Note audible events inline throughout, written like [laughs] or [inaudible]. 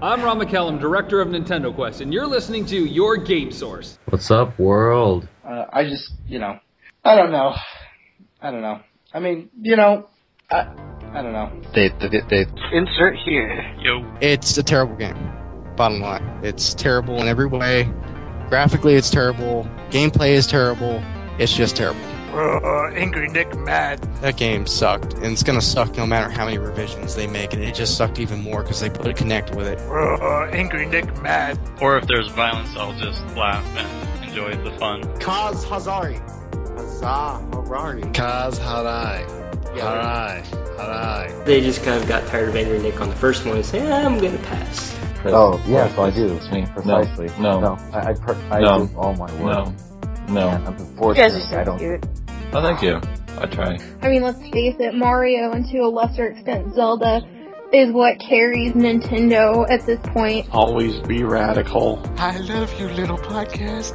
I'm Rob McCallum, Director of Nintendo Quest, and you're listening to Your Game Source. What's up, world? Uh, I just, you know, I don't know. I don't know. I mean, you know, I, I don't know. They, they, they, Insert here. Yo. it's a terrible game. Bottom line, it's terrible in every way. Graphically, it's terrible. Gameplay is terrible. It's just terrible. Uh, [laughs] Angry Nick mad. That game sucked, and it's gonna suck no matter how many revisions they make, and it just sucked even more because they put a Kinect with it. Uh, [laughs] Angry Nick mad. Or if there's violence, I'll just laugh and enjoy the fun. Kaz Hazari. Hazah Harari. Kaz Harai. Harai. Harai. They just kind of got tired of Angry Nick on the first one and say, eh, I'm going to pass. Oh, yeah, so I do. It's me. Precisely. No. No, I, I, per- I No. do all my work. No. No. And You guys unfortunately, are so I don't. cute. Oh, thank you. I try. I mean, let's face it, Mario and to a lesser extent Zelda is what carries Nintendo at this point. Always be radical. I love you, little podcast.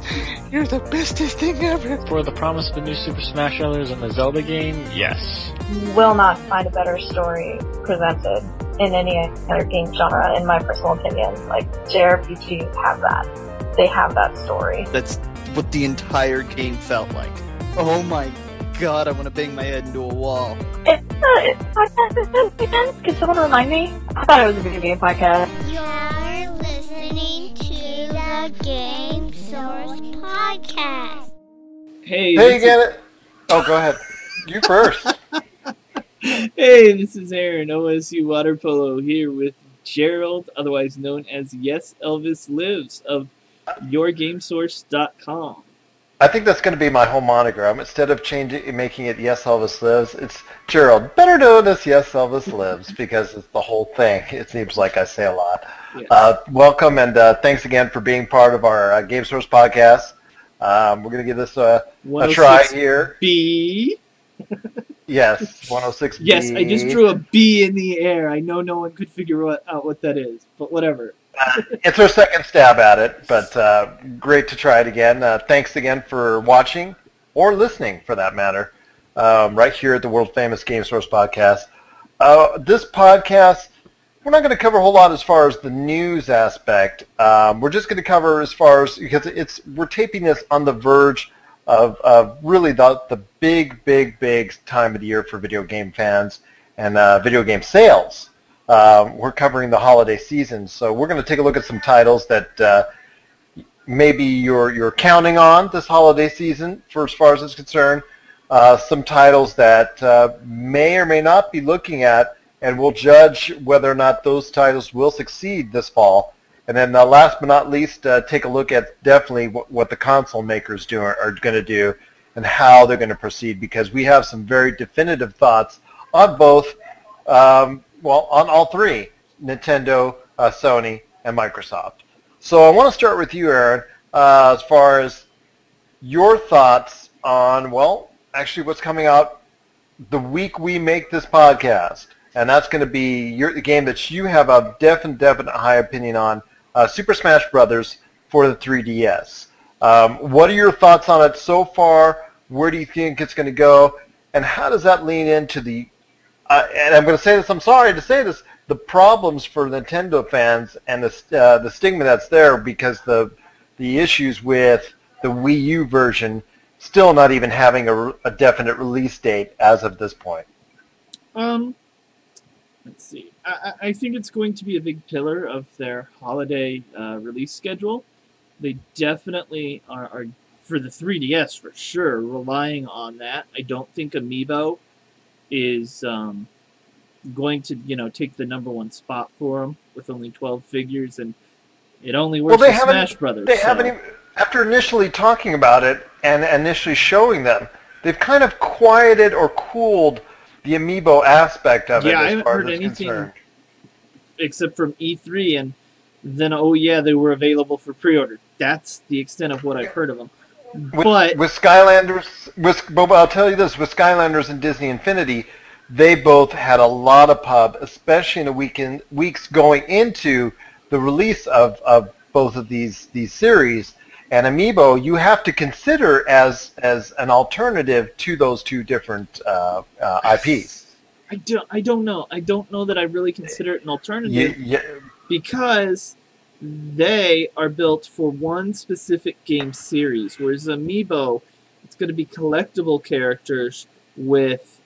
You're the bestest thing ever. For the promise of a new Super Smash Bros. and the Zelda game, yes. You will not find a better story presented in any other game genre, in my personal opinion. Like, JRPGs have that. They have that story. That's what the entire game felt like. Oh my god, I want to bang my head into a wall. It's uh, a podcast again? Can someone remind me? I thought it was a video game podcast. You're listening to the Game Source Podcast. Hey, Hey, you get it? Oh, go ahead. You first. [laughs] Hey, this is Aaron, OSU Water Polo, here with Gerald, otherwise known as Yes Elvis Lives of YourGameSource.com. I think that's going to be my whole monogram. Instead of changing, making it Yes Elvis Lives, it's Gerald. Better known as Yes Elvis Lives [laughs] because it's the whole thing. It seems like I say a lot. Yes. Uh, welcome and uh, thanks again for being part of our uh, Game Source podcast. Um, we're going to give this a, a try here. B. [laughs] Yes, 106. B. Yes, I just drew a B in the air. I know no one could figure out what that is, but whatever. It's our second stab at it, but uh, great to try it again. Uh, thanks again for watching or listening, for that matter, um, right here at the world famous Game Source podcast. Uh, this podcast, we're not going to cover a whole lot as far as the news aspect. Um, we're just going to cover as far as because it's we're taping this on the verge of, of really the the big, big, big time of the year for video game fans and uh, video game sales. Um, we're covering the holiday season, so we're going to take a look at some titles that uh, maybe you're you're counting on this holiday season for as far as it's concerned. Uh, some titles that uh, may or may not be looking at, and we'll judge whether or not those titles will succeed this fall. And then uh, last but not least, uh, take a look at definitely what, what the console makers do are, are going to do and how they're going to proceed because we have some very definitive thoughts on both um, well, on all three, Nintendo, uh, Sony, and Microsoft. So I want to start with you, Aaron, uh, as far as your thoughts on, well, actually what's coming out the week we make this podcast. And that's going to be your, the game that you have a definite, definite high opinion on, uh, Super Smash Brothers for the 3DS. Um, what are your thoughts on it so far? Where do you think it's going to go? And how does that lean into the uh, and I'm going to say this. I'm sorry to say this. The problems for Nintendo fans and the uh, the stigma that's there because the the issues with the Wii U version still not even having a, a definite release date as of this point. Um, let's see. I, I think it's going to be a big pillar of their holiday uh, release schedule. They definitely are, are, for the 3DS for sure, relying on that. I don't think Amiibo is um, going to, you know, take the number one spot for them with only 12 figures, and it only works well, they with haven't. Smash Brothers. They so- haven't even. After initially talking about it and initially showing them, they've kind of quieted or cooled the amiibo aspect of it. Yeah, I haven't far heard as anything concerned. except from E3, and then oh yeah, they were available for pre-order. That's the extent of what I've heard of them. With, But with Skylanders, with, but I'll tell you this: with Skylanders and Disney Infinity, they both had a lot of pub, especially in the weekend weeks going into the release of, of both of these these series. And Amiibo, you have to consider as as an alternative to those two different uh, uh, IPs. I don't, I don't know. I don't know that I really consider it an alternative. You, you, because they are built for one specific game series, whereas Amiibo, it's going to be collectible characters with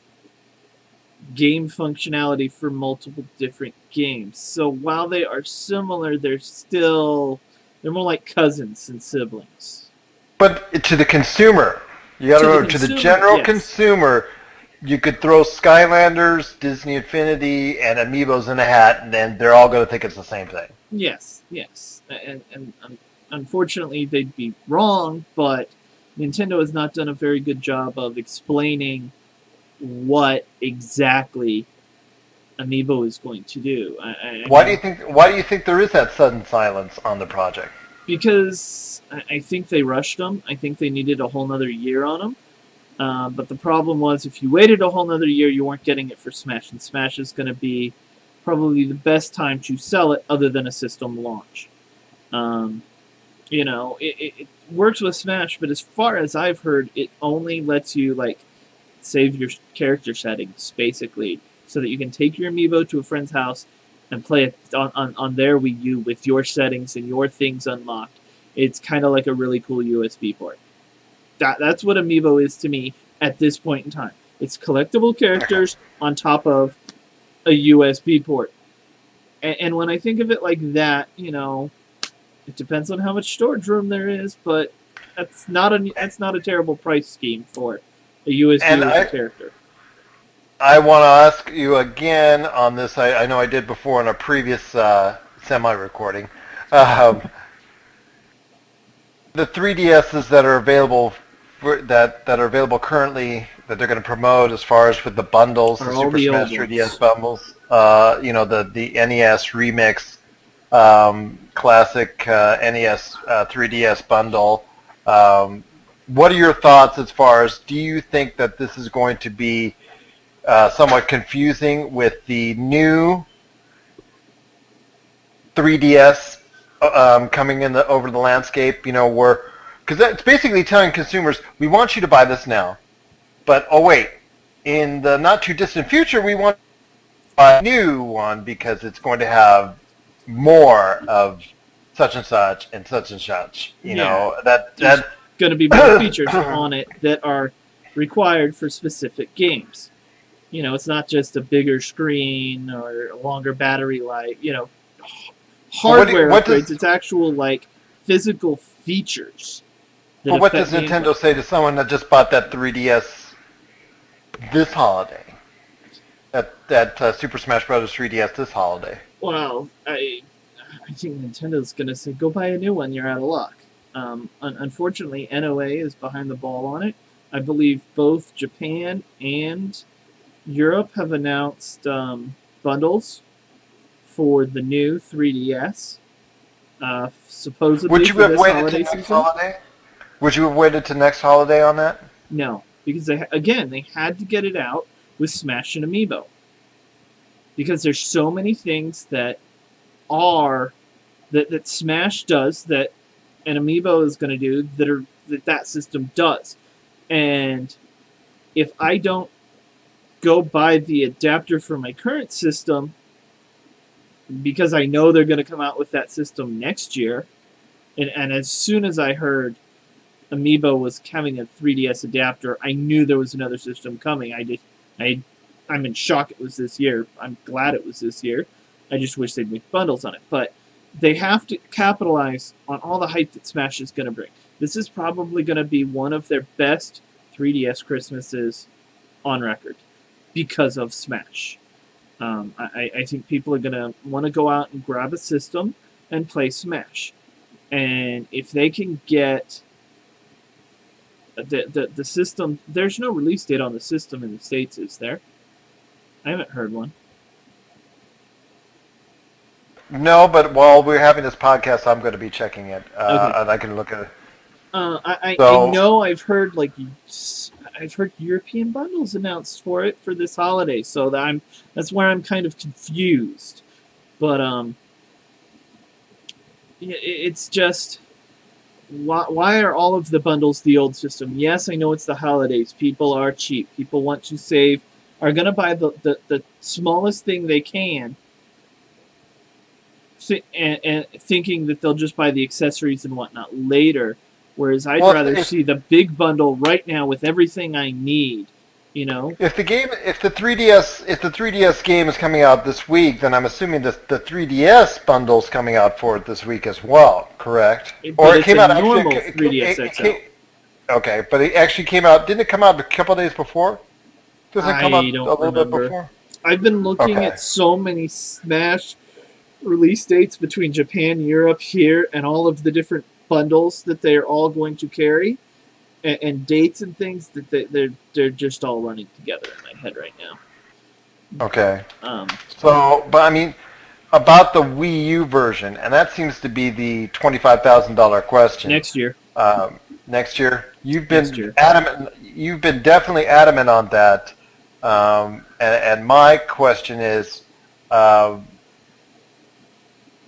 game functionality for multiple different games. So while they are similar, they're still they're more like cousins than siblings. But to the consumer, you got to To remember, to the general yes. consumer, you could throw Skylanders, Disney Infinity, and Amiibos in a hat, and then they're all going to think it's the same thing. Yes, yes, and, and um, unfortunately they'd be wrong, but Nintendo has not done a very good job of explaining what exactly Amiibo is going to do. I, I, Why do you think? Why do you think there is that sudden silence on the project? because I, I think they rushed them. I think they needed a whole nother year on them. Uh, but the problem was, if you waited a whole nother year, you weren't getting it for Smash, and Smash is going to be probably the best time to sell it, other than a system launch. Um, you know, it, it, works with Smash, but as far as I've heard, it only lets you like save your character settings basically, so that you can take your amiibo to a friend's house and play it on, on, on their Wii U with your settings and your things unlocked. It's kind of like a really cool USB port. That that's what Amiibo is to me at this point in time. It's collectible characters on top of a USB port. And, and when I think of it like that, you know, it depends on how much storage room there is, but that's not a that's not a terrible price scheme for a USB with character. I want to ask you again on this. I, I know I did before in a previous uh, semi-recording. Um, the 3DSs that are available that that are available currently that they're going to promote as far as with the bundles, Are the all Super the Smash old 3DS ones. bundles. Uh, you know the the NES remix, um, classic uh, NES uh, 3DS bundle. Um, what are your thoughts as far as do you think that this is going to be uh, somewhat confusing with the new 3DS uh, um, coming in the over the landscape? You know, where because it's basically telling consumers we want you to buy this now, but oh wait, in the not too distant future we want to buy a new one because it's going to have more of such and such and such and such. You Yeah. know that There's that going to be more [coughs] features on it that are required for specific games. You know, it's not just a bigger screen or a longer battery life. You know, h- Well, what do you- hardware does- upgrades. It's actual like physical features. That Well, what does affect Nintendo say to someone that just bought that 3DS this holiday? That that uh, Super Smash Bros. 3DS this holiday. Well, I I think Nintendo's going to say go buy a new one. You're out of luck. Um, un- unfortunately, NOA is behind the ball on it. I believe both Japan and Europe have announced um, bundles for the new 3DS. Uh, supposedly Would you for have this waited to holiday next season. holiday? Would you have waited to next holiday on that? No, because they again they had to get it out with Smash and Amiibo. Because there's so many things that are that that Smash does that an Amiibo is going to do that are that that system does. And if I don't go buy the adapter for my current system because I know they're going to come out with that system next year, and, and as soon as I heard Amiibo was having a 3DS adapter, I knew there was another system coming. I just, I, I'm in shock it was this year. I'm glad it was this year. I just wish they'd make bundles on it. But they have to capitalize on all the hype that Smash is going to bring. This is probably going to be one of their best 3DS Christmases on record because of Smash. Um, I, I think people are going to want to go out and grab a system and play Smash. And if they can get the, the, the system, there's no release date on the system in the States, is there? I haven't heard one. No, but while we're having this podcast, I'm going to be checking it, uh, Okay. and I can look at it. Uh, I, I, So- I know I've heard like I've heard European bundles announced for it for this holiday, so that I'm that's where I'm kind of confused. But um, it's just why why are all of the bundles the old system? Yes, I know it's the holidays. People are cheap. People want to save. Are gonna buy the, the, the smallest thing they can and, and thinking that they'll just buy the accessories and whatnot later. Whereas I'd Well, rather eh. see the big bundle right now with everything I need. You know, If the game, if the 3DS, if the 3DS game is coming out this week, then I'm assuming that the 3DS bundle's coming out for it this week as well, correct? But it's a actually- normal it- it- 3DS it came- okay, but it actually came out. Didn't it come out a couple days before? Doesn't it come I out don't a little bit remember. before? I've been looking Okay. at so many Smash release dates between Japan, Europe, here, and all of the different bundles that they're all going to carry, and, and dates and things that they, they're they're just all running together in my head right now. Okay. Um, So, but I mean, about the Wii U version, and that seems to be the twenty-five thousand dollar question. next year, um, next year. You've been year. adamant. You've been definitely adamant on that. Um, and, and my question is, uh,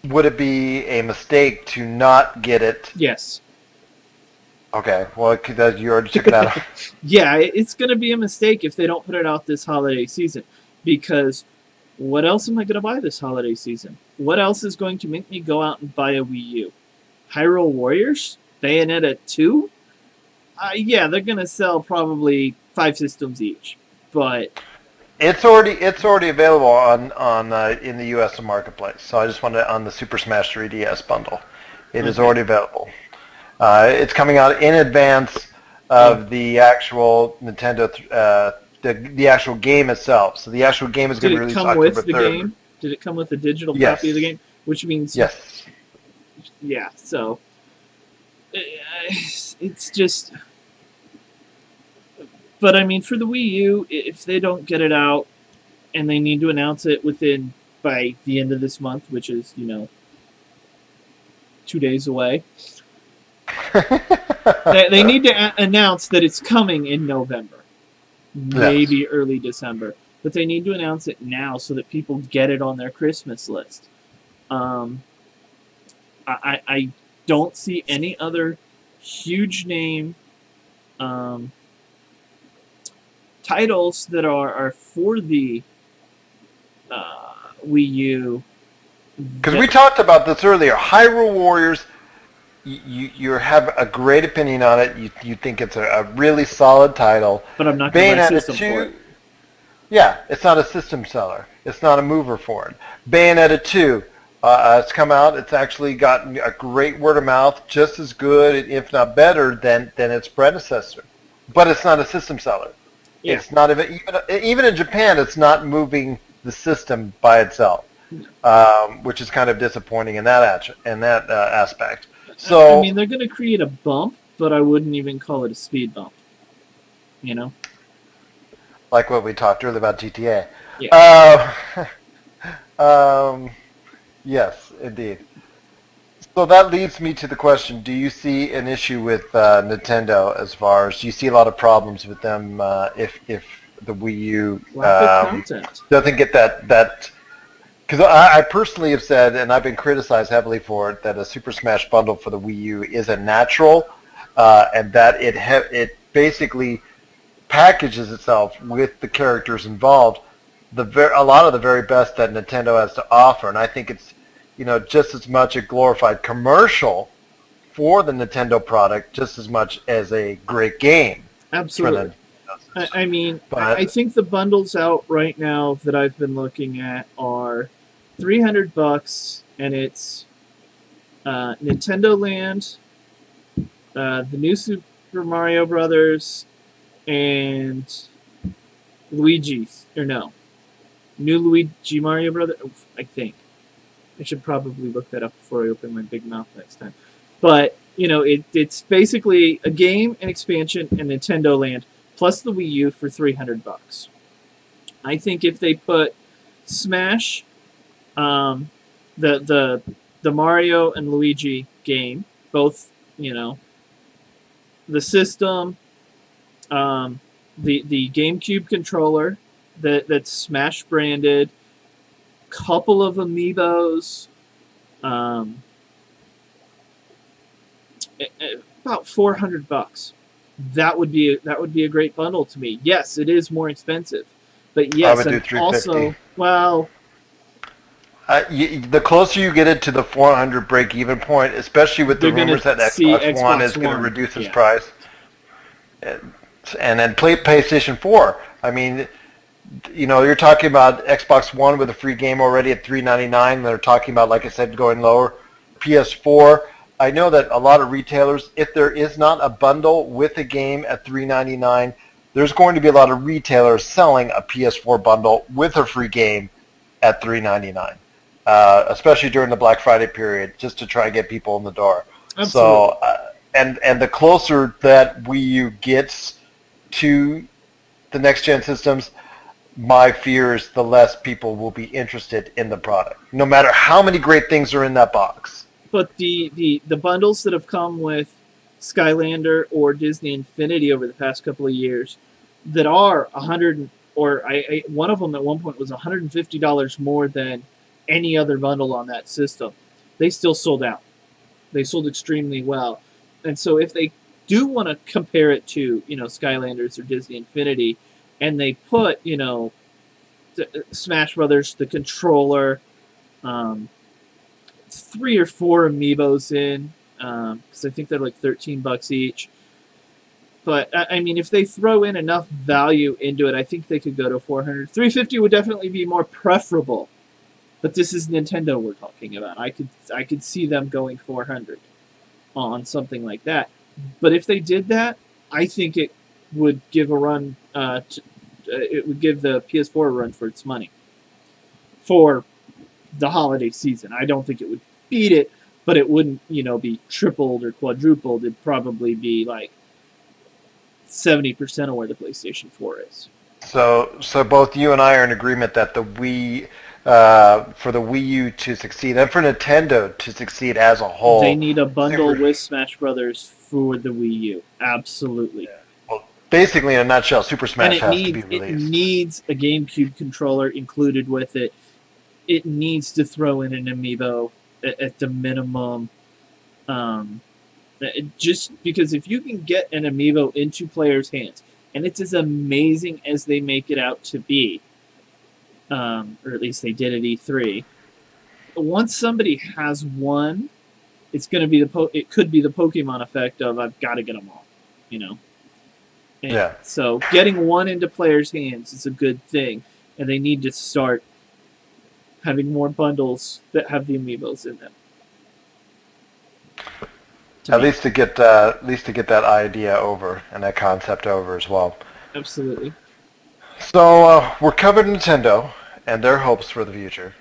would it be a mistake to not get it? yes, Okay. Well, that, you already took it [laughs] out. yeah, it's going to be a mistake if they don't put it out this holiday season, because what else am I going to buy this holiday season? What else is going to make me go out and buy a Wii U? Hyrule Warriors, Bayonetta two. Uh, yeah, they're going to sell probably five systems each, but It's already it's already available on on uh, in the U.S. marketplace. So I just wanted on the Super Smash 3DS bundle. It is Okay. already available. Uh, it's coming out in advance of the actual Nintendo th- uh, the the actual game itself. So the actual game is going to be released come October with the 3rd. game? Did it come with a digital Yes. copy of the game? Which means Yes. yeah. So uh, it's just. But I mean, for the Wii U, if they don't get it out, and they need to announce it within by the end of this month, which is you know two days away, [laughs] they, they need to a- announce that it's coming in November, maybe early December. But they need to announce it now so that people get it on their Christmas list. Um, I, I I don't see any other huge name um, titles that are, are for the uh, Wii U. Because we talked about this earlier. Hyrule Warriors, you, you, have a great opinion on it. You, you think it's a, a really solid title. But I'm not going to buy a Bayonetta system 2, for it. Yeah, it's not a system seller. It's not a mover for it. Bayonetta 2, uh, uh, it's come out. It's actually gotten a great word of mouth, just as good, if not better, than, than its predecessor. But it's not a system seller. Yeah. It's not even, even even in Japan. It's not moving the system by itself, um, which is kind of disappointing in that act- in that uh, aspect. So I mean, they're going to create a bump, but I wouldn't even call it a speed bump. You know? like what we talked earlier about GTA. Yeah. Uh, [laughs] um, yes, indeed. So that leads me to the question: Do you see an issue with uh, Nintendo as far as do you see a lot of problems with them uh, if if the Wii U um, doesn't get that that? Because I, I personally have said, and I've been criticized heavily for it, that a Super Smash bundle for the Wii U is a natural, uh, and that it ha- it basically packages itself with the characters involved, the ver- a lot of the very best that Nintendo has to offer, and I think it's you know just as much a glorified commercial for the Nintendo product, just as much as a great game. Absolutely. I, mean, But- I think the bundles out right now that I've been looking at are 300 bucks, and it's uh, Nintendo Land, uh, the new Super Mario Brothers, and Luigi's or no, new Luigi Mario Brother. I think I should probably look that up before I open my big mouth next time. But you know, it, it's basically a game, an expansion, and Nintendo Land plus the Wii U for 300 bucks. I think if they put Smash, um, the the the Mario and Luigi game, both you know, the system, um, the the GameCube controller that that's Smash branded, couple of amiibos, um, about 400 bucks that would be that would be a great bundle to me. Yes, it is more expensive, but yes, and also well, Uh, you, the closer you get it to the 400 break-even point, especially with the They're rumors that see Xbox, One is going to reduce its yeah. price, and, and then play PlayStation 4. I mean, you know, you're talking about Xbox One with a free game already at 3.99. They're talking about, like I said, going lower. PS4. I know that a lot of retailers, if there is not a bundle with a game at 3.99, there's going to be a lot of retailers selling a PS4 bundle with a free game at 3.99, uh, especially during the Black Friday period, just to try and get people in the door. Absolutely. So, uh, and and the closer that Wii U gets to the next gen systems, my fear is the less people will be interested in the product, no matter how many great things are in that box. but the, the the bundles that have come with Skylander or Disney Infinity over the past couple of years that are a hundred or I, I one of them at one point was hundred and fifty dollars more than any other bundle on that system. They still sold out. They sold extremely well, and so if they do want to compare it to you know Skylanders or Disney Infinity, and they put you know the- Smash Brothers the controller. Um, three or four amiibos in because I think they're like thirteen bucks each. But I mean, if they throw in enough value into it, I think they could go to 400. 350 would definitely be more preferable. But this is Nintendo we're talking about. I could I could see them going 400 on something like that. But if they did that, I think it would give a run. Uh, to, uh, it would give the PS4 a run for its money for the holiday season. I don't think it would beat it, but it wouldn't, you know, be tripled or quadrupled. It'd probably be like seventy percent of where the PlayStation Four is. So, so both you and I are in agreement that the Wii, uh, for the Wii U to succeed, and for Nintendo to succeed as a whole, They need a bundle with Smash Brothers for the Wii U. Absolutely. Well, basically in a nutshell, Super Smash has needs to be released. it needs a GameCube controller included with it. It needs to throw in an amiibo at, at the minimum. Um, just because if you can get an amiibo into players' hands, and it's as amazing as they make it out to be, um, or at least they did at E3. Once somebody has one, it's going to be the po- it could be the Pokemon effect of I've got to get them all, you know. And Yeah. So getting one into players' hands is a good thing, and they need to start having more bundles that have the amiibos in them. At least to get uh, at least to get that idea over and that concept over as well. Absolutely. So uh, we're covered Nintendo and their hopes for the future,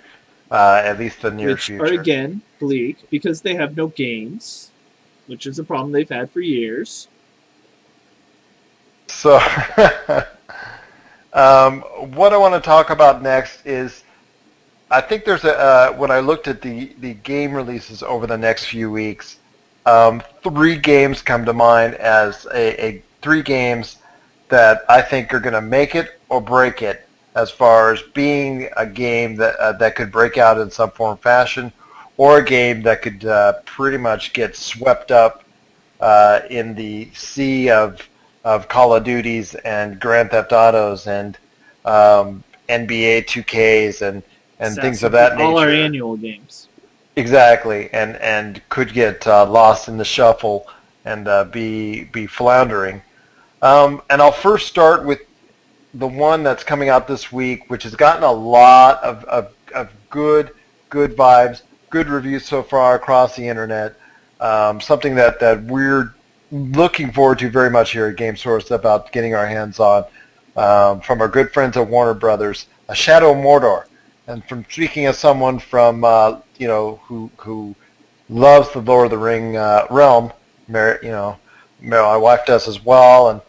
uh, at least the near which future. are again bleak because they have no games, which is a problem they've had for years. So, [laughs] um, what I want to talk about next is, I think there's a uh, when I looked at the the game releases over the next few weeks, um, three games come to mind as a, a three games that I think are going to make it or break it as far as being a game that uh, that could break out in some form or fashion, or a game that could uh, pretty much get swept up uh, in the sea of of Call of Duties and Grand Theft Autos and um, NBA 2Ks and and things of that nature. All our annual games. Exactly, and and could get uh, lost in the shuffle and uh, be be floundering. Um, and I'll first start with the one that's coming out this week, which has gotten a lot of, of, of good good vibes, good reviews so far across the internet. Um, something that, that we're looking forward to very much here at Game Source about getting our hands on um, from our good friends at Warner Brothers, A Shadow of Mordor. And from speaking as someone from uh, you know who who loves the Lord of the Ring uh, realm, Mar- you know, Mar- my wife does as well, and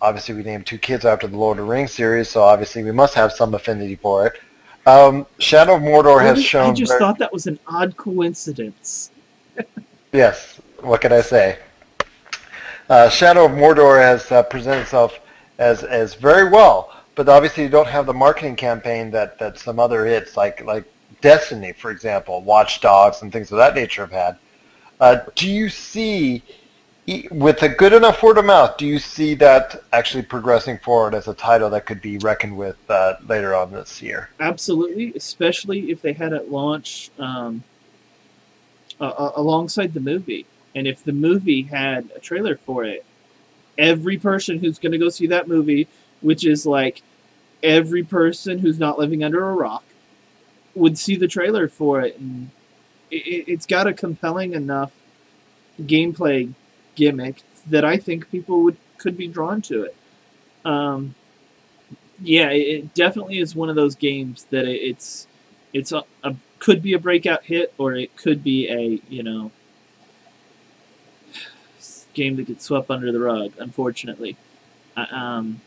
obviously we named two kids after the Lord of the Rings series, so obviously we must have some affinity for it. Um, Shadow of Mordor has shown. I just very- thought that was an odd coincidence. Yes. What can I say? Uh, Shadow of Mordor has uh, presented itself as as very well, but obviously you don't have the marketing campaign that, that some other hits like like Destiny, for example, Watch Dogs, and things of that nature have had. Uh, do you see with a good enough word of mouth, do you see that actually progressing forward as a title that could be reckoned with uh, later on this year? Absolutely, especially if they had it launch um, a- alongside the movie, and if the movie had a trailer for it, every person who's going to go see that movie, which is like every person who's not living under a rock, would see the trailer for it, and it- it's got a compelling enough gameplay gimmick that I think people would could be drawn to it. Um, yeah, it, it definitely is one of those games that it, it's it's a, a could be a breakout hit or it could be a you know game that gets swept under the rug. Unfortunately, Uh, um,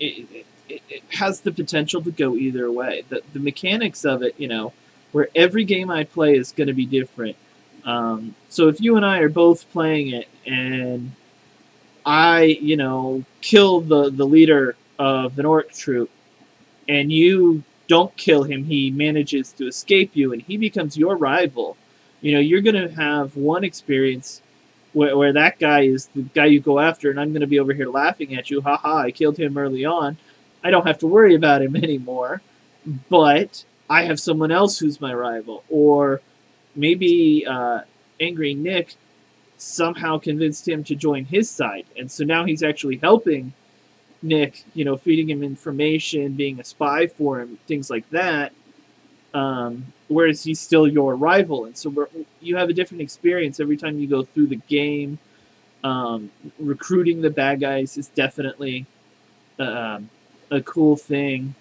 it, it, it has the potential to go either way. The the mechanics of it, you know, where every game I play is going to be different. Um, so if you and I are both playing it and I, you know, kill the, the leader of an orc troop and you don't kill him, he manages to escape you and he becomes your rival. You know, you're going to have one experience where, where that guy is the guy you go after and I'm going to be over here laughing at you. Haha, I killed him early on. I don't have to worry about him [laughs] anymore. But I have someone else who's my rival. Or maybe uh, Angry Nick somehow convinced him to join his side, and so now he's actually helping Nick. You know, feeding him information, being a spy for him, things like that. Um, whereas he's still your rival, and so you have a different experience every time you go through the game. Um, recruiting the bad guys is definitely um, a cool thing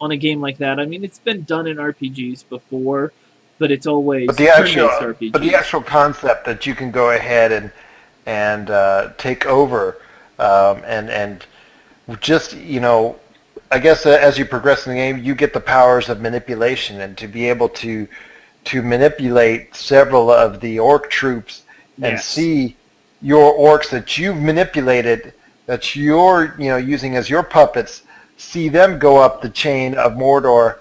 on a game like that. I mean, it's been done in RPGs before, but it's always But the actual, turn-based but the actual concept that you can go ahead and and uh, take over um, and and just you know, I guess uh, as you progress in the game, you get the powers of manipulation and to be able to to manipulate several of the orc troops and Yes. see your orcs that you've manipulated that you're you know using as your puppets see them go up the chain of Mordor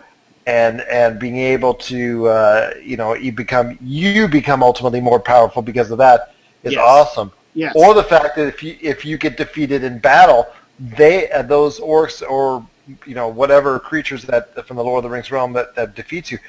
and and being able to uh, you know you become you become ultimately more powerful because of that is Yes. awesome. Yes. Or the fact that if you if you get defeated in battle, they uh, those orcs or you know whatever creatures that from the Lord of the Rings realm that, that defeats you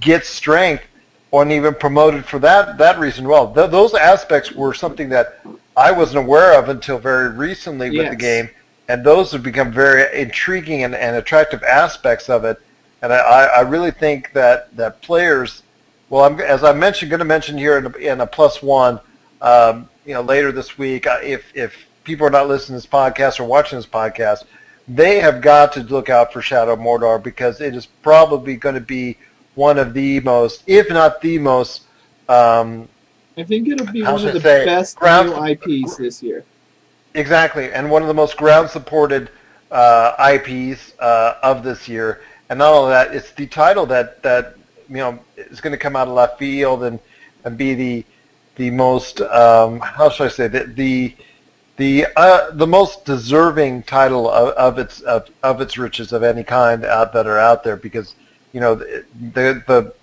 get strength or even promoted for that that reason. Well, th- those aspects were something that I wasn't aware of until very recently with the game, and those have become very intriguing and, and attractive aspects of it. And I, I really think that that players, well, I'm, as I mentioned, going to mention here in a, in a plus one, um, you know, later this week, uh, if if people are not listening to this podcast or watching this podcast, they have got to look out for Shadow Mordor because it is probably going to be one of the most, if not the most, um, I think it'll be one of the say, best ground- new IPs this year. Exactly, and one of the most ground-supported uh, IPs uh, of this year. And not only that, it's the title that that you know is going to come out of left field and and be the the most um, how should I say the the the uh, the most deserving title of, of its of, of its riches of any kind out that are out there because you know the the, the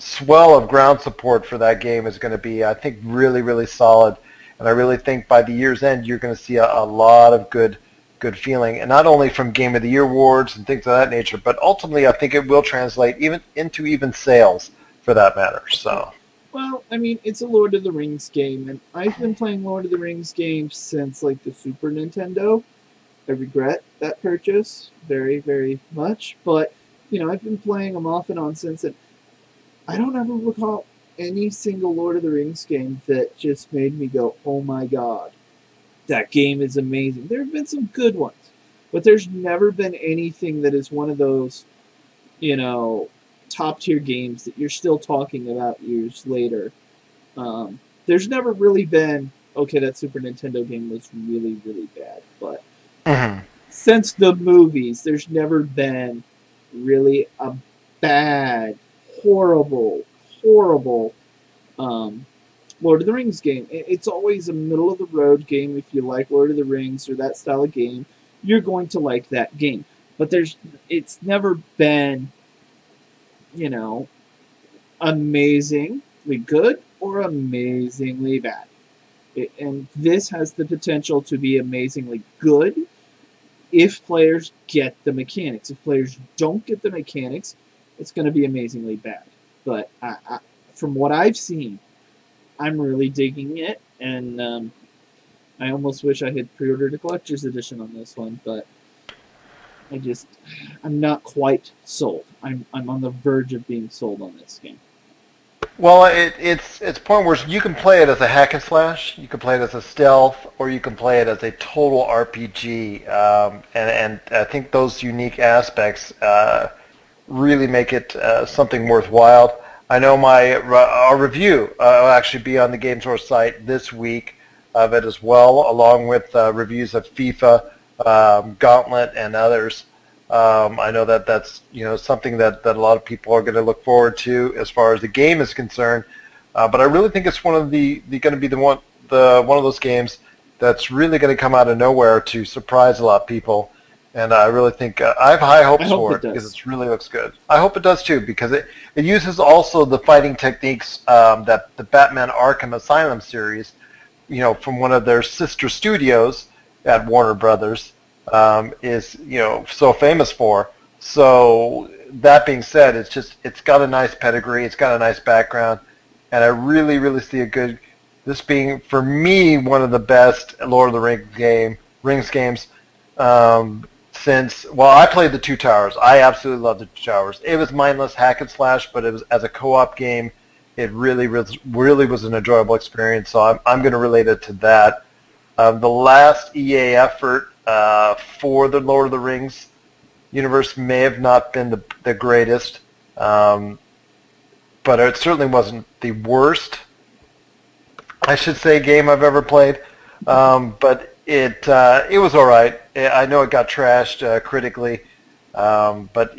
swell of ground support for that game is going to be I think really really solid. And I really think by the year's end you're going to see a, a lot of good good feeling and not only from game of the year awards and things of that nature but ultimately I think it will translate even into even sales for that matter so Well, I mean, it's a Lord of the Rings game, and I've been playing Lord of the Rings games since like the Super Nintendo. I regret that purchase very, very much, but you know, I've been playing them off and on since, and I don't ever recall any single Lord of the Rings game that just made me go, "Oh my god, that game is amazing." There have been some good ones, but there's never been anything that is one of those, you know, top tier games that you're still talking about years later. Um, there's never really been okay. That Super Nintendo game was really really bad, but since the movies, there's never been really a bad, horrible, horrible um, Lord of the Rings game. It's always a middle of the road game. If you like Lord of the Rings or that style of game, you're going to like that game. But there's, it's never been, you know, amazingly good or amazingly bad. It, and this has the potential to be amazingly good if players get the mechanics. If players don't get the mechanics, it's going to be amazingly bad. But I, I, from what I've seen, I'm really digging it, and um, I almost wish I had pre-ordered a collector's edition on this one, but I just I'm not quite sold. I'm I'm on the verge of being sold on this game. Well, it, it's it's point where you can play it as a hack and slash, you can play it as a stealth, or you can play it as a total RPG. Um, and and I think those unique aspects uh, really make it uh, something worthwhile. I know my our review uh, will actually be on the Game Source site this week of it as well, along with uh, reviews of FIFA, um, Gauntlet, and others. Um, I know that that's you know something that, that a lot of people are going to look forward to as far as the game is concerned. Uh, but I really think it's one of the, the going to be the one the one of those games that's really going to come out of nowhere to surprise a lot of people. And I really think uh, I have high hopes hope for it it, because it really looks good. I hope it does too because it, it uses also the fighting techniques um, that the Batman Arkham Asylum series, you know, from one of their sister studios at Warner Brothers, um, is you know so famous for. So that being said, it's just it's got a nice pedigree, it's got a nice background, and I really really see a good. This being for me one of the best Lord of the Rings game Rings games um, since well I played the Two Towers. I absolutely loved the Two Towers. It was mindless hack and slash, but it was as a co-op game. It really was really was an enjoyable experience. So I'm I'm going to relate it to that. Um, the last EA effort uh, for the Lord of the Rings universe may have not been the the greatest, um, but it certainly wasn't the worst. I should say game I've ever played, um, but it uh, it was all right. I know it got trashed uh, critically, um, but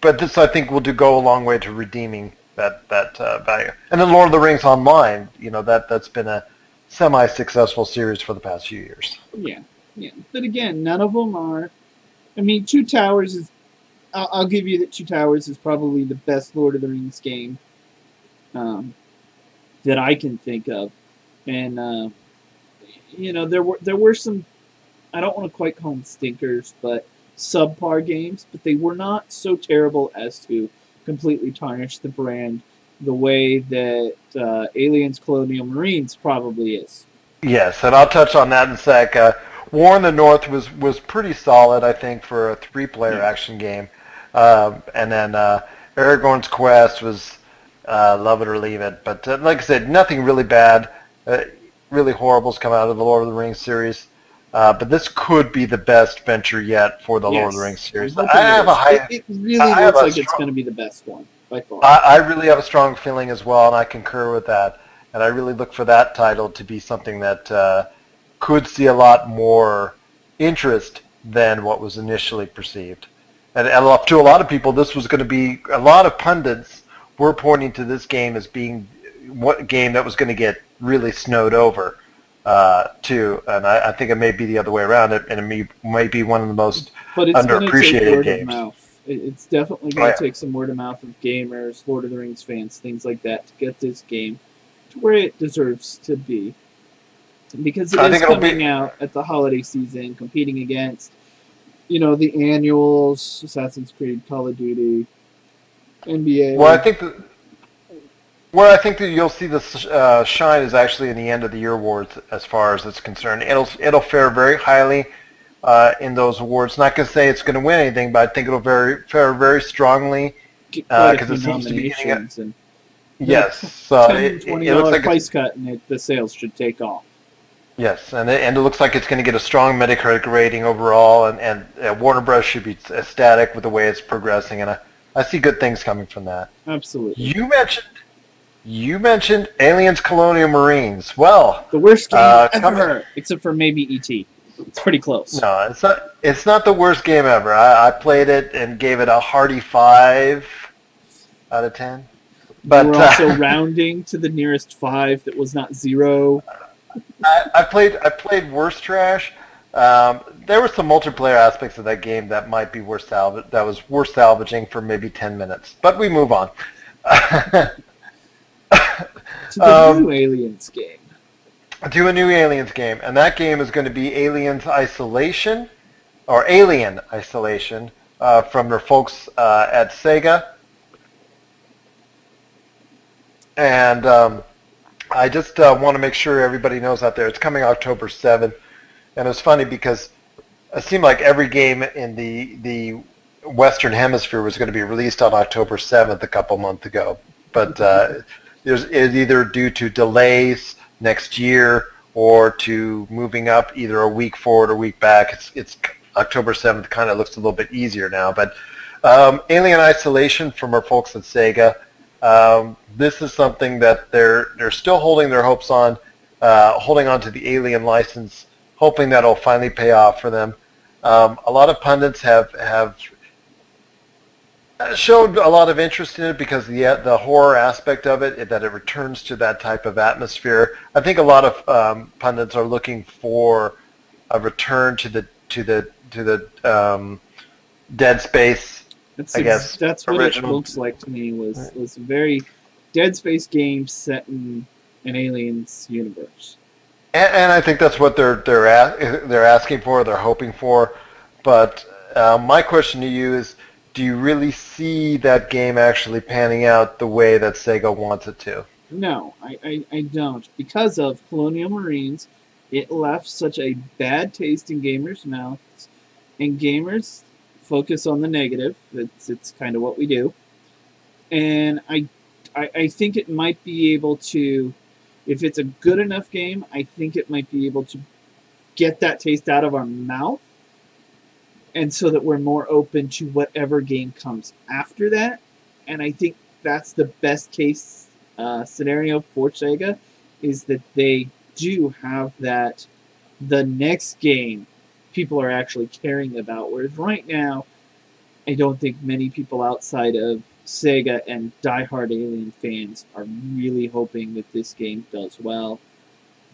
but this I think will do go a long way to redeeming that that uh, value. And then Lord of the Rings Online, you know that that's been a semi-successful series for the past few years. Yeah, yeah. But again, none of them are. I mean, Two Towers is. I'll, I'll give you that Two Towers is probably the best Lord of the Rings game um, that I can think of, and uh, you know there were there were some. I don't want to quite call them stinkers, but subpar games, but they were not so terrible as to completely tarnish the brand the way that uh, Aliens Colonial Marines probably is. Yes, and I'll touch on that in a sec. Uh, War in the North was, was pretty solid, I think, for a three-player action game. Um, and then uh, Aragorn's Quest was uh, love it or leave it. But uh, like I said, nothing really bad, uh, really horrible horrible's come out of the Lord of the Rings series. Uh, but this could be the best venture yet for the Lord of the Rings series. I have a high. It, it really I looks like it's strong- going to be the best one by far. I, I really have a strong feeling as well, and I concur with that. And I really look for that title to be something that uh, could see a lot more interest than what was initially perceived. And, and to a lot of people, this was going to be a lot of pundits were pointing to this game as being what game that was going to get really snowed over uh, too. And I, I think it may be the other way around. It and it may, may be one of the most but it's underappreciated games. it's definitely Oh, going yeah. to take some word of mouth of gamers, Lord of the Rings fans, things like that, to get this game to where it deserves to be. Because it I is it'll be- coming out at the holiday season, competing against, you know, the annuals, Assassin's Creed, Call of Duty, NBA. Well, I think that where I think that you'll see the uh, shine is actually in the end of the year awards, as far as it's concerned. It'll it'll fare very highly uh, in those awards. Not going to say it's going to win anything, but I think it'll very fare very strongly because few it seems to be getting and [laughs] yes. So [laughs] it, twenty it looks like price cut, and it, the sales should take off. yes, and it, and it looks like it's going to get a strong Metacritic rating overall, and and uh, Warner Bros should be ecstatic with the way it's progressing, and I, I see good things coming from that. Absolutely. You mentioned you mentioned Aliens Colonial Marines. Well, The worst game uh, ever, coming- except for maybe ET. It's pretty close. No, it's not. It's not the worst game ever. I, I played it and gave it a hearty five out of ten. But We're uh, also [laughs] rounding to the nearest five that was not zero. I, I played. I played worse trash. Um, there were some multiplayer aspects of that game that might be worth salvage. That was worth salvaging for maybe ten minutes. But we move on. [laughs] [laughs] To the Um, new Aliens game. do a new Aliens game, and that game is going to be Aliens Isolation, or Alien Isolation, uh, from their folks uh, at Sega. And um, I just uh, want to make sure everybody knows out there, it's coming October 7th. And it's funny because it seemed like every game in the the Western Hemisphere was going to be released on October 7th a couple months ago. But uh, there's, it's either due to delays next year or to moving up either a week forward or week back. It's, it's October 7th kind of looks a little bit easier now. But um, Alien Isolation from our folks at Sega, um, this is something that they're, they're still holding their hopes on, uh, holding on to the Alien license, hoping that will finally pay off for them. Um, a lot of pundits have, have showed a lot of interest in it because the the horror aspect of it, that it returns to that type of atmosphere. I think a lot of um, pundits are looking for a return to the to the to the um, Dead Space. That's I guess that's what original. it looks like to me. Was was a very Dead Space game set in an aliens universe. And, and I think that's what they're they're a, they're asking for, they're hoping for. But uh, my question to you is, do you really see that game actually panning out the way that Sega wants it to? No, I, I, I don't. Because of Colonial Marines, it left such a bad taste in gamers' mouths, and gamers focus on the negative. It's, it's kind of what we do. And I, I, I think it might be able to, if it's a good enough game, I think it might be able to get that taste out of our mouth, and so that we're more open to whatever game comes after that. And I think that's the best case uh, scenario for Sega is that they do have that the next game people are actually caring about. Whereas right now, I don't think many people outside of Sega and diehard Alien fans are really hoping that this game does well.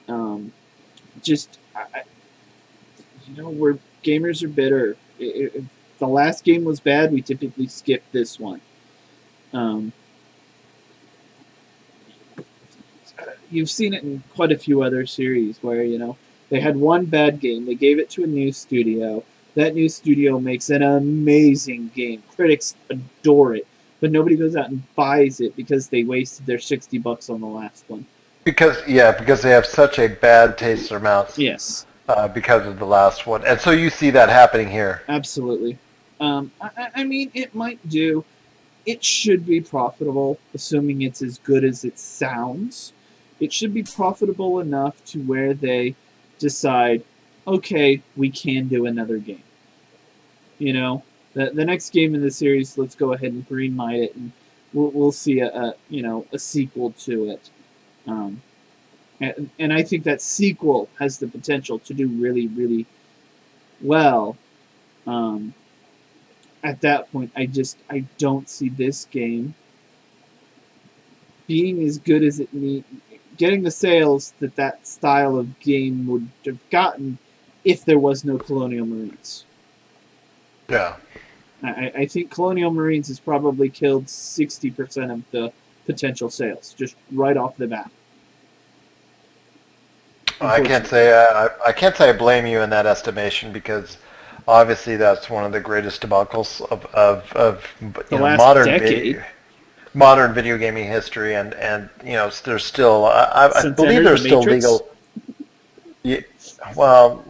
Um, just, I, you know, where gamers are bitter. If the last game was bad, we typically skip this one. Um, you've seen it in quite a few other series where you know they had one bad game, they gave it to a new studio. That new studio makes an amazing game. Critics adore it, but nobody goes out and buys it because they wasted their sixty bucks on the last one. Because yeah, because they have such a bad taste in their mouths. Yes. Uh, because of the last one, and so you see that happening here. Absolutely. Um, I, I- mean, it might do. It should be profitable, assuming it's as good as it sounds. It should be profitable enough to where they decide, okay, we can do another game. You know, the the next game in the series, let's go ahead and greenlight it, and we'll, we'll see a, a you know a sequel to it. Um, and, and I think that sequel has the potential to do really, really well. Um, at that point, I just I don't see this game being as good as it need, getting the sales that that style of game would have gotten if there was no Colonial Marines. Yeah. I, I- I think Colonial Marines has probably killed sixty percent of the potential sales just right off the bat. I can't say uh, I, I can't say I blame you in that estimation because obviously that's one of the greatest debacles of of, of you The know, modern decade. video, modern video gaming history, and and you know there's still I, I, believe there's the still Matrix? legal. Yeah, well,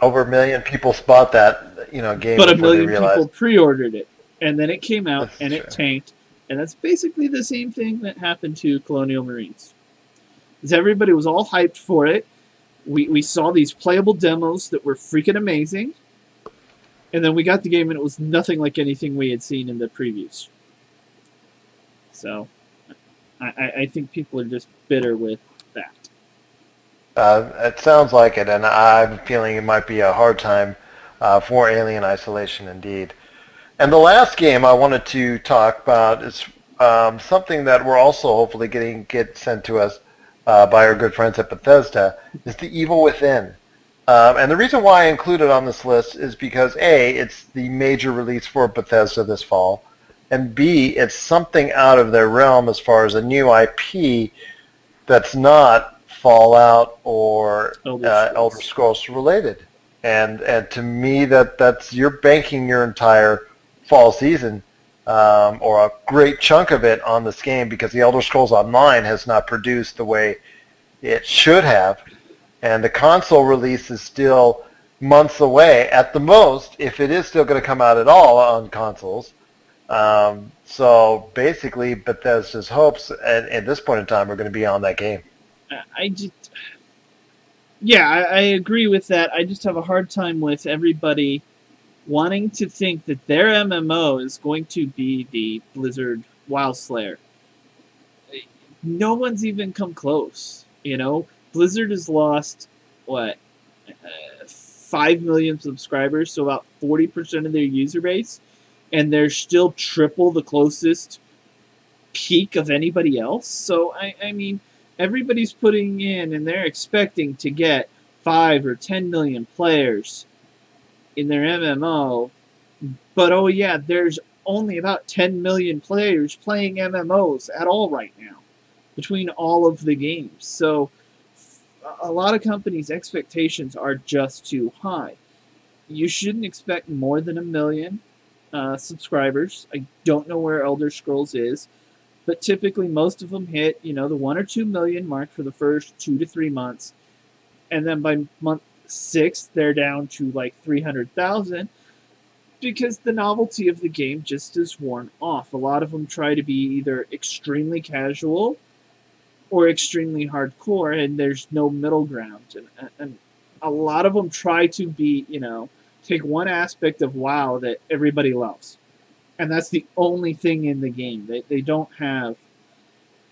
over a million people bought that you know game but a million people pre-ordered it, and then it came out That's and it tanked, and that's basically the same thing that happened to Colonial Marines. Is everybody was all hyped for it. We we saw these playable demos that were freaking amazing, and then we got the game and it was nothing like anything we had seen in the previews. So, I, I, think people are just bitter with that. Uh, it sounds like it, and I'm feeling it might be a hard time uh, for Alien Isolation indeed. And the last game I wanted to talk about is um, something that we're also hopefully getting get sent to us uh, by our good friends at Bethesda. Is The Evil Within. Um, and the reason why I include it on this list is because A, it's the major release for Bethesda this fall, and B, it's something out of their realm as far as a new IP that's not Fallout or Elder uh, Scrolls. Elder Scrolls related. And and to me, that that's you're banking your entire fall season um, or a great chunk of it on this game because the Elder Scrolls Online has not produced the way it should have, and the console release is still months away at the most, if it is still going to come out at all on consoles. Um, so basically, Bethesda's hopes at, at this point in time are going to be on that game. I just, yeah, I, I agree with that. I just have a hard time with everybody wanting to think that their MMO is going to be the Blizzard WoW Slayer. No one's even come close. You know, Blizzard has lost what uh, five million subscribers, so about forty percent of their user base, and they're still triple the closest peak of anybody else. So I, I mean everybody's putting in and they're expecting to get 5 or 10 million players in their MMO. But oh yeah, there's only about 10 million players playing MMOs at all right now between all of the games. So a lot of companies' expectations are just too high. You shouldn't expect more than a million uh, subscribers. I don't know where Elder Scrolls is but typically most of them hit you know the one or two million mark for the first two to three months and then by month six they're down to like 300000 because the novelty of the game just is worn off a lot of them try to be either extremely casual or extremely hardcore and there's no middle ground and, and a lot of them try to be you know take one aspect of wow that everybody loves and that's the only thing in the game. They they don't have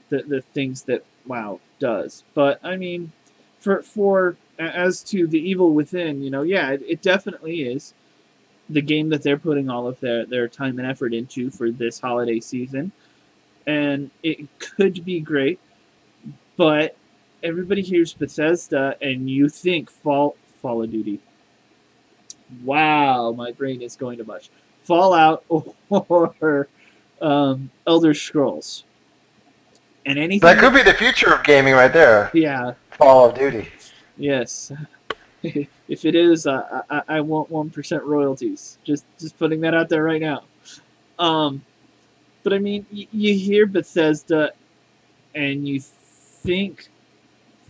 the the things that WoW does. But I mean, for for as to the evil within, you know, yeah, it, it definitely is the game that they're putting all of their their time and effort into for this holiday season, and it could be great. But everybody hears Bethesda, and you think Fall Fall of Duty. Wow, my brain is going to mush. Fallout [laughs] or um, Elder Scrolls. And anything That could be the future of gaming right there. Yeah. Fall of Duty. Yes. [laughs] if it is, uh, I, I want one percent royalties. Just just putting that out there right now. Um, but I mean, y- you hear Bethesda, and you think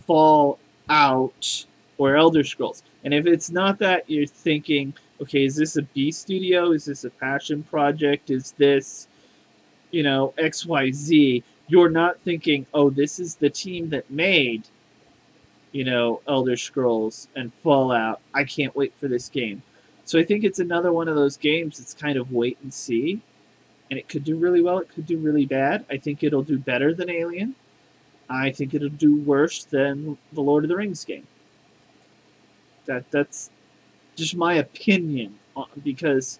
Fallout or Elder Scrolls, and if it's not that, you're thinking, okay, is this a B studio? Is this a passion project? Is this, you know, X Y Z? You're not thinking, oh, this is the team that made you know, Elder Scrolls and Fallout. I can't wait for this game. So I think it's another one of those games that's kind of wait and see. And it could do really well, it could do really bad. I think it'll do better than Alien. I think it'll do worse than the Lord of the Rings game. That that's just my opinion because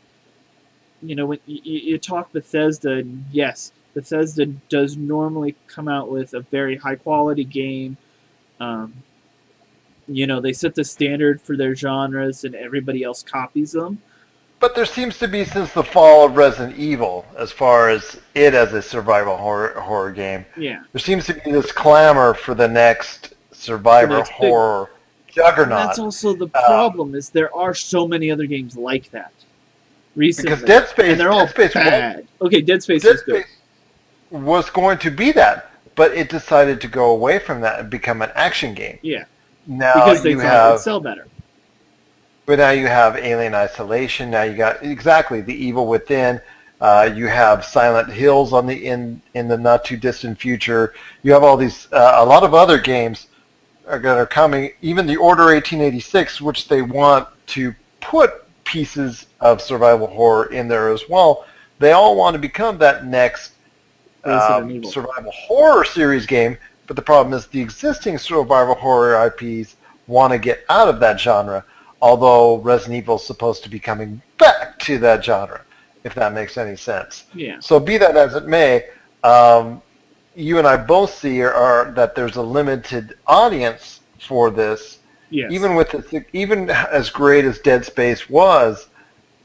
you know when you, you talk Bethesda, yes, Bethesda does normally come out with a very high quality game. Um, you know, they set the standard for their genres and everybody else copies them. But there seems to be since the fall of Resident Evil, as far as it as a survival horror horror game. Yeah. There seems to be this clamor for the next survivor next big- horror And juggernaut. that's also the Uh, problem is there are so many other games like that recently. Because Dead Space- and they're all Dead Space was- bad. Okay, Dead Space Dead is good. was going to be that, but it decided to go away from that and become an action game. Yeah. Now because they you have sell better. But now you have Alien Isolation. Now you got exactly the Evil Within. Uh, you have Silent Hills on the in in the not too distant future. You have all these uh, a lot of other games are, that are coming. Even the Order 1886, which they want to put pieces of survival horror in there as well. They all want to become that next um, survival horror series game. But the problem is the existing survival horror IPs want to get out of that genre. Although Resident Evil is supposed to be coming back to that genre, if that makes any sense. Yeah. So be that as it may, um, you and I both see are, are that there's a limited audience for this. Yes. Even with the, even as great as Dead Space was,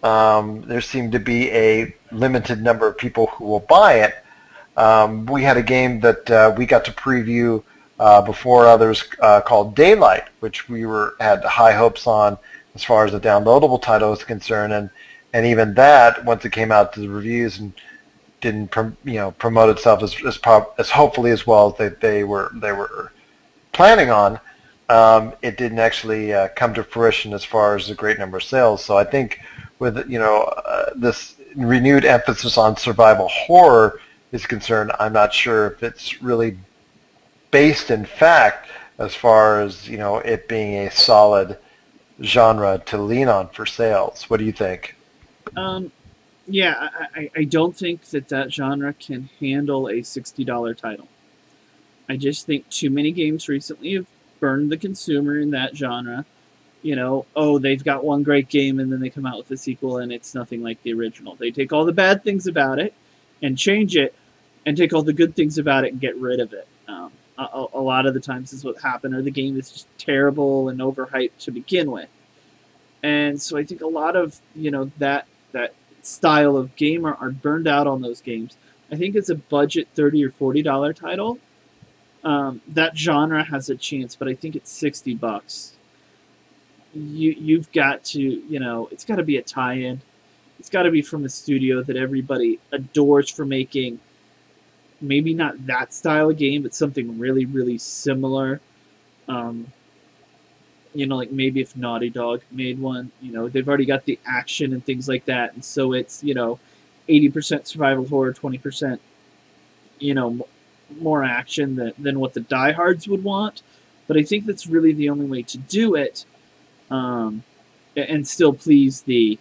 um, there seemed to be a limited number of people who will buy it. Um, we had a game that uh, we got to preview uh, before others uh, called Daylight, which we were had high hopes on as far as the downloadable title is concerned, and and even that once it came out to the reviews and didn't prom- you know promote itself as as, as hopefully as well as they, they were they were planning on, um, it didn't actually uh, come to fruition as far as a great number of sales. So I think with you know uh, this renewed emphasis on survival horror is concerned, I'm not sure if it's really based in fact as far as you know it being a solid genre to lean on for sales. What do you think? Um, yeah, I, I, don't think that that genre can handle a sixty dollar title. I just think too many games recently have burned the consumer in that genre. You know, oh, they've got one great game and then they come out with a sequel and it's nothing like the original. They take all the bad things about it and change it, and take all the good things about it and get rid of it. Um, a, a lot of the times is what happened, or the game is just terrible and overhyped to begin with. And so I think a lot of you know that that style of game are, are burned out on those games. I think it's a budget thirty or forty dollar title. Um, that genre has a chance, but I think it's sixty bucks. You you've got to you know it's got to be a tie-in. It's got to be from a studio that everybody adores for making maybe not that style of game, but something really, really similar. Um, you know, like maybe if Naughty Dog made one, you know, they've already got the action and things like that, and so it's you know, eighty percent survival horror, twenty percent, you know, more action than than what the diehards would want. But I think that's really the only way to do it, um, and still please the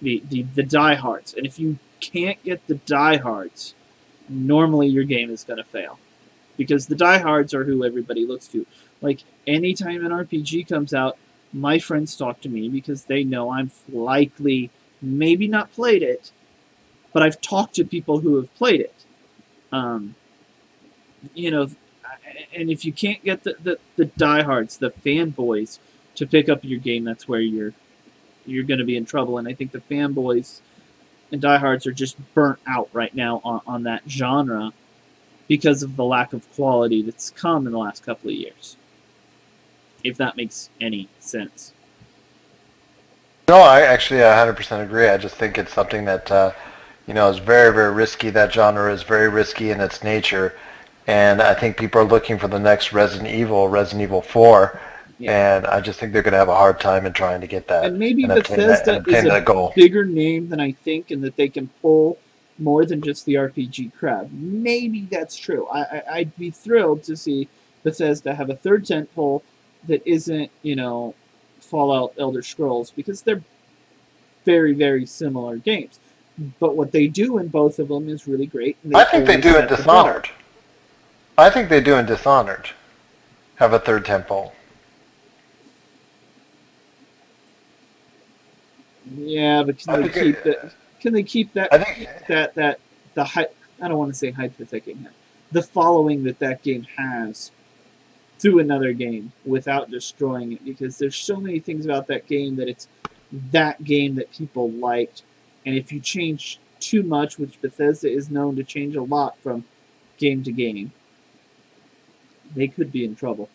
the the, the diehards. And if you can't get the diehards, normally your game is going to fail because the diehards are who everybody looks to. Like anytime an RPG comes out, my friends talk to me because they know I'm likely maybe not played it, but I've talked to people who have played it. Um, you know, and if you can't get the, the, the diehards, the fanboys, to pick up your game, that's where you're you're going to be in trouble. And I think the fanboys and diehards are just burnt out right now on, on that genre because of the lack of quality that's come in the last couple of years. If that makes any sense. No, I actually 100% agree. I just think it's something that, uh, you know, is very, very risky. That genre is very risky in its nature. And I think people are looking for the next Resident Evil, Resident Evil 4. And I just think they're going to have a hard time in trying to get that. And maybe and obtain that, Bethesda and is a goal. bigger name than I think, and that they can pull more than just the RPG crowd. Maybe that's true. I, I I'd be thrilled to see Bethesda have a third tentpole that isn't, you know, Fallout, Elder Scrolls, because they're very, very similar games. But what they do in both of them is really great. I think they do in Dishonored. I think they do in Dishonored. Have a third tentpole. Yeah, but can I they keep that? Can they keep that? I think- that that the hype. I don't want to say hypothetically, the following that that game has through another game without destroying it, because there's so many things about that game that it's that game that people liked, and if you change too much, which Bethesda is known to change a lot from game to game, they could be in trouble.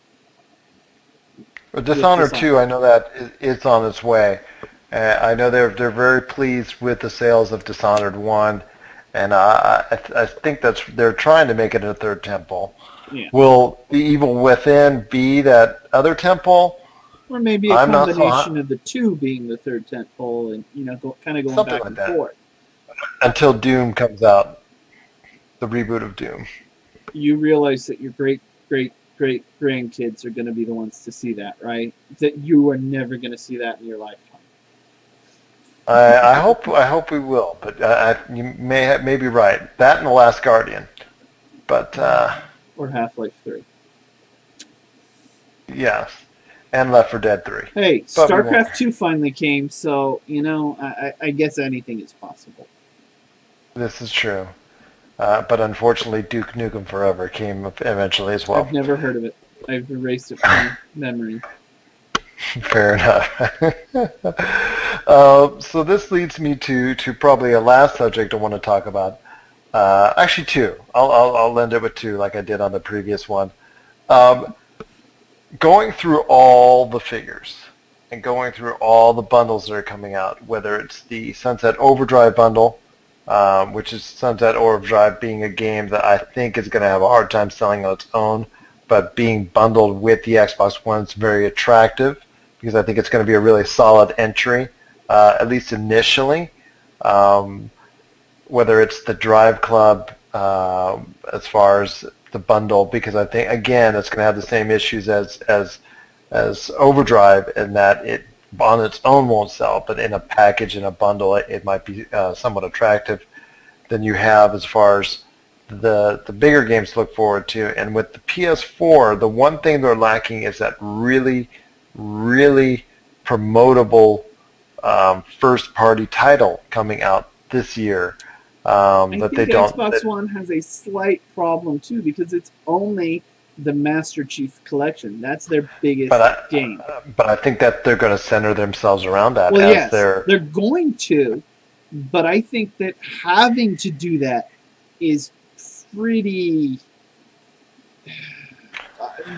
But Dishonored Dishonored. 2, I know that it's on its way. Uh, I know they're they're very pleased with the sales of Dishonored 1, and I I, I think that's they're trying to make it a third tentpole. Yeah. Will the Evil Within be that other tentpole? Or maybe a I'm not so combination hot- of the two being the third tentpole, and you know, go, kind of going Something back like and that. forth. Until Doom comes out, the reboot of Doom. you realize that your great great great grandkids are going to be the ones to see that, right? That you are never going to see that in your lifetime. I, I hope I hope we will, but uh, I, you may may be right. That and the Last Guardian, but uh, Or Half Life Three. yes, and Left 4 Dead 3. Hey, But. StarCraft Two finally came, so you know, I, I I guess anything is possible. This is true. Uh, but unfortunately, Duke Nukem Forever came eventually as well. I've never heard of it. I've erased it from [laughs] memory. Fair enough. uh, [laughs] so this leads me to, to probably a last subject I want to talk about. Uh, actually, two. I'll, I'll, I'll end it with two, like I did on the previous one. Um, going through all the figures and going through all the bundles that are coming out, whether it's the Sunset Overdrive bundle, um, which is Sunset Overdrive being a game that I think is going to have a hard time selling on its own, but being bundled with the Xbox One is very attractive because I think it's going to be a really solid entry, uh, at least initially. Um, whether it's the Drive Club um, as far as the bundle, because I think again it's going to have the same issues as as as Overdrive in that it on its own won't sell, but in a package in a bundle it, it might be uh, somewhat attractive. Then you have as far as the the bigger games to look forward to, and with the PS4, the one thing they're lacking is that really, really promotable um, first party title coming out this year um, I that think they don't. Xbox One has a slight problem too because it's only the Master Chief Collection. That's their biggest But I- game. but I think that they're going to center themselves around that well, as yes, they're going to, but I think that having to do that is pretty.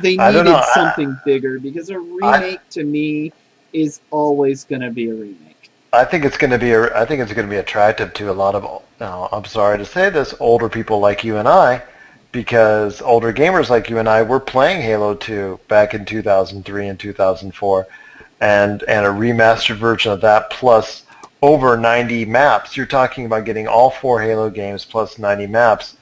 They needed I- something bigger because a remake to me is always going to be a remake. I think it's going to be. A, I think it's going to be attractive to a lot of. Now, I'm sorry to say this, older people like you and I, because older gamers like you and I were playing Halo 2 back in 2003 and 2004, and and a remastered version of that plus over 90 maps. You're talking about getting all four Halo games plus 90 maps.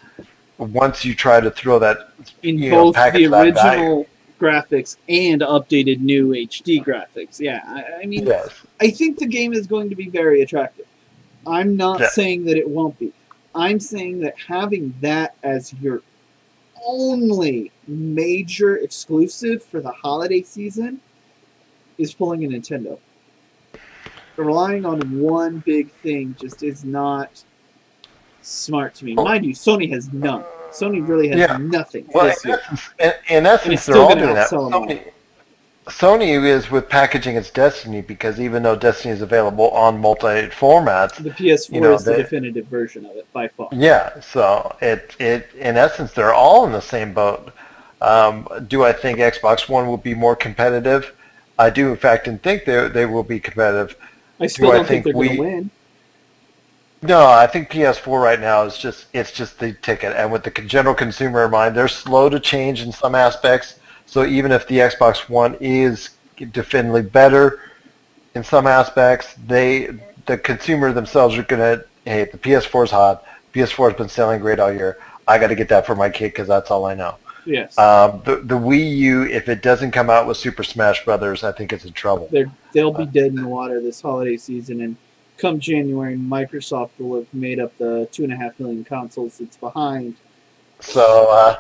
Once you try to throw that in you know, both the original graphics and updated new HD graphics. Yeah, I, I mean, Yes. I think the game is going to be very attractive. I'm not saying that it won't be. I'm saying that having that as your only major exclusive for the holiday season is pulling a Nintendo. Relying on one big thing just is not smart to me. Mind you, Sony has none. Sony really has Yeah. nothing Well, this in year. essence, in, in essence they're all doing that. outsell them all. Sony, Sony is with packaging its Destiny because even though Destiny is available on multi formats, The PS4 you know, is the definitive version of it by far. yeah. So it it in essence they're all in the same boat. Um, do I think Xbox One will be more competitive? I do, in fact, and think they they will be competitive. I still do don't think, they're going we- to win. No, I think PS4 right now is just it's just the ticket, and with the general consumer in mind, they're slow to change in some aspects. So even if the Xbox One is definitely better in some aspects, they the consumer themselves are gonna hey the PS4 is hot, PS4 has been selling great all year. I got to get that for my kid because that's all I know. Yes. Um, the the Wii U, if it doesn't come out with Super Smash Brothers, I think it's in trouble. They're they'll be dead in the water this holiday season, and come January, Microsoft will have made up the two and a half million consoles it's behind. So uh,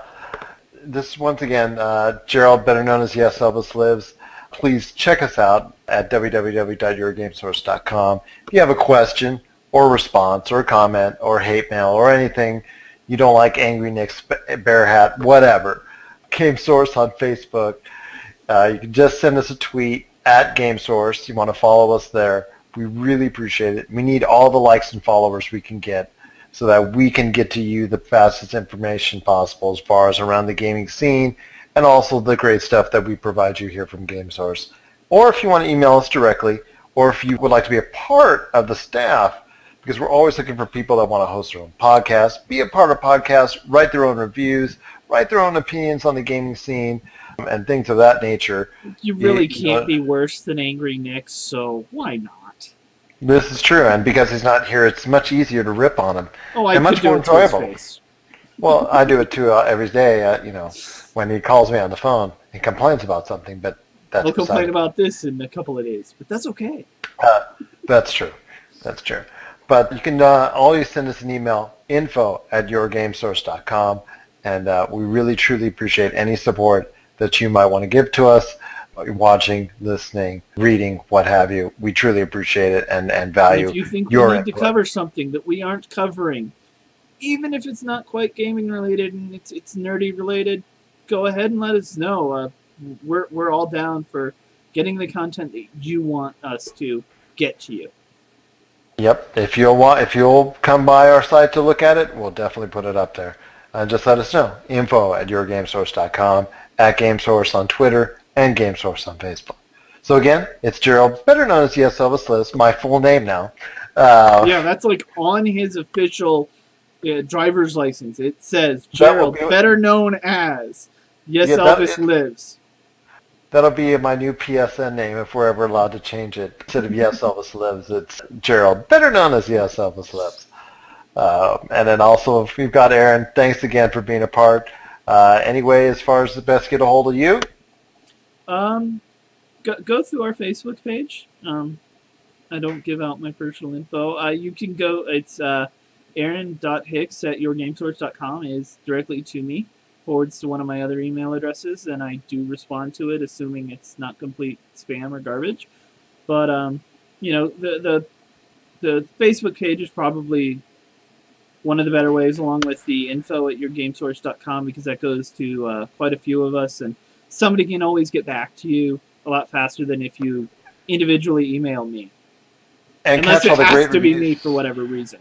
this once again, uh, Gerald, better known as Yes Elvis Lives. Please check us out at www.yourgamesource.com. If you have a question or response or comment or hate mail or anything you don't like, Angry Nick, Bear Hat, whatever, Game Source on Facebook. Uh, you can just send us a tweet at Game Source. You want to follow us there. We really appreciate it. We need all the likes and followers we can get so that we can get to you the fastest information possible as far as around the gaming scene and also the great stuff that we provide you here from Game Source. Or if you want to email us directly, or if you would like to be a part of the staff, because we're always looking for people that want to host their own podcast, be a part of podcasts, write their own reviews, write their own opinions on the gaming scene, and things of that nature. You really You- you can't know, be worse than Angry Nick, so why not? This is true, and because he's not here, it's much easier to rip on him. Oh, I and much do more it to his enjoyable. face. Well, I do it too uh, every day. Uh, you know, when he calls me on the phone, he complains about something, but that's I'll complain about this in a couple of days, but that's okay. Uh, that's true. That's true. But you can uh, always send us an email, info at yourgamesource.com, and uh, we really, truly appreciate any support that you might want to give to us, watching, listening, reading, what have you. We truly appreciate it and, and value your. if you think your we need to cover something that we aren't covering, even if it's not quite gaming related and it's it's nerdy related, go ahead and let us know. Uh, we're we're all down for getting the content that you want us to get to you. Yep. If you'll want, if you'll come by our site to look at it, we'll definitely put it up there. uh, just let us know. Info at yourgamesource.com, at GameSource on Twitter, and GameSource on Facebook. So again, it's Gerald, better known as Yes Elvis Lives, my full name now. Uh, yeah, that's like on his official uh, driver's license. It says Gerald, be- better known as Yes Yeah, Elvis it- lives. That'll be my new PSN name if we're ever allowed to change it. Instead of Yes Elvis Lives, it's Gerald, better known as Yes Elvis Lives. Uh, and then also, if we've got Aaron, thanks again for being a part. Uh, anyway, as far as the best get a hold of you, Um, go, go through our Facebook page. Um, I don't give out my personal info. Uh, you can go. It's uh, Aaron.hicks at yourgamesource.com is directly to me. Forwards to one of my other email addresses, and I do respond to it, assuming it's not complete spam or garbage. But um, you know, the the the Facebook page is probably one of the better ways, along with the info at yourgamesource.com, because that goes to uh, quite a few of us, and somebody can always get back to you a lot faster than if you individually email me. and Unless catch all it the has great to be me for whatever reason.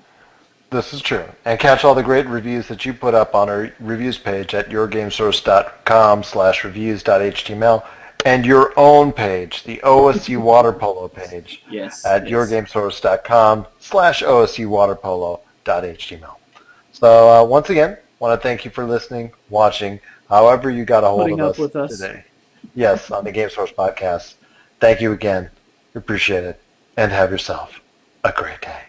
This is true. And catch all the great reviews that you put up on our reviews page at yourgamesource.com slash reviews.html and your own page, the OSU [laughs] Water Polo page Yes. at yes. yourgamesource.com slash OSU Water Polo.html. So uh, once again, want to thank you for listening, watching, however you got a hold of us, with us. today. Yes, on the Game Source podcast. Thank you again. Appreciate it. And have yourself a great day.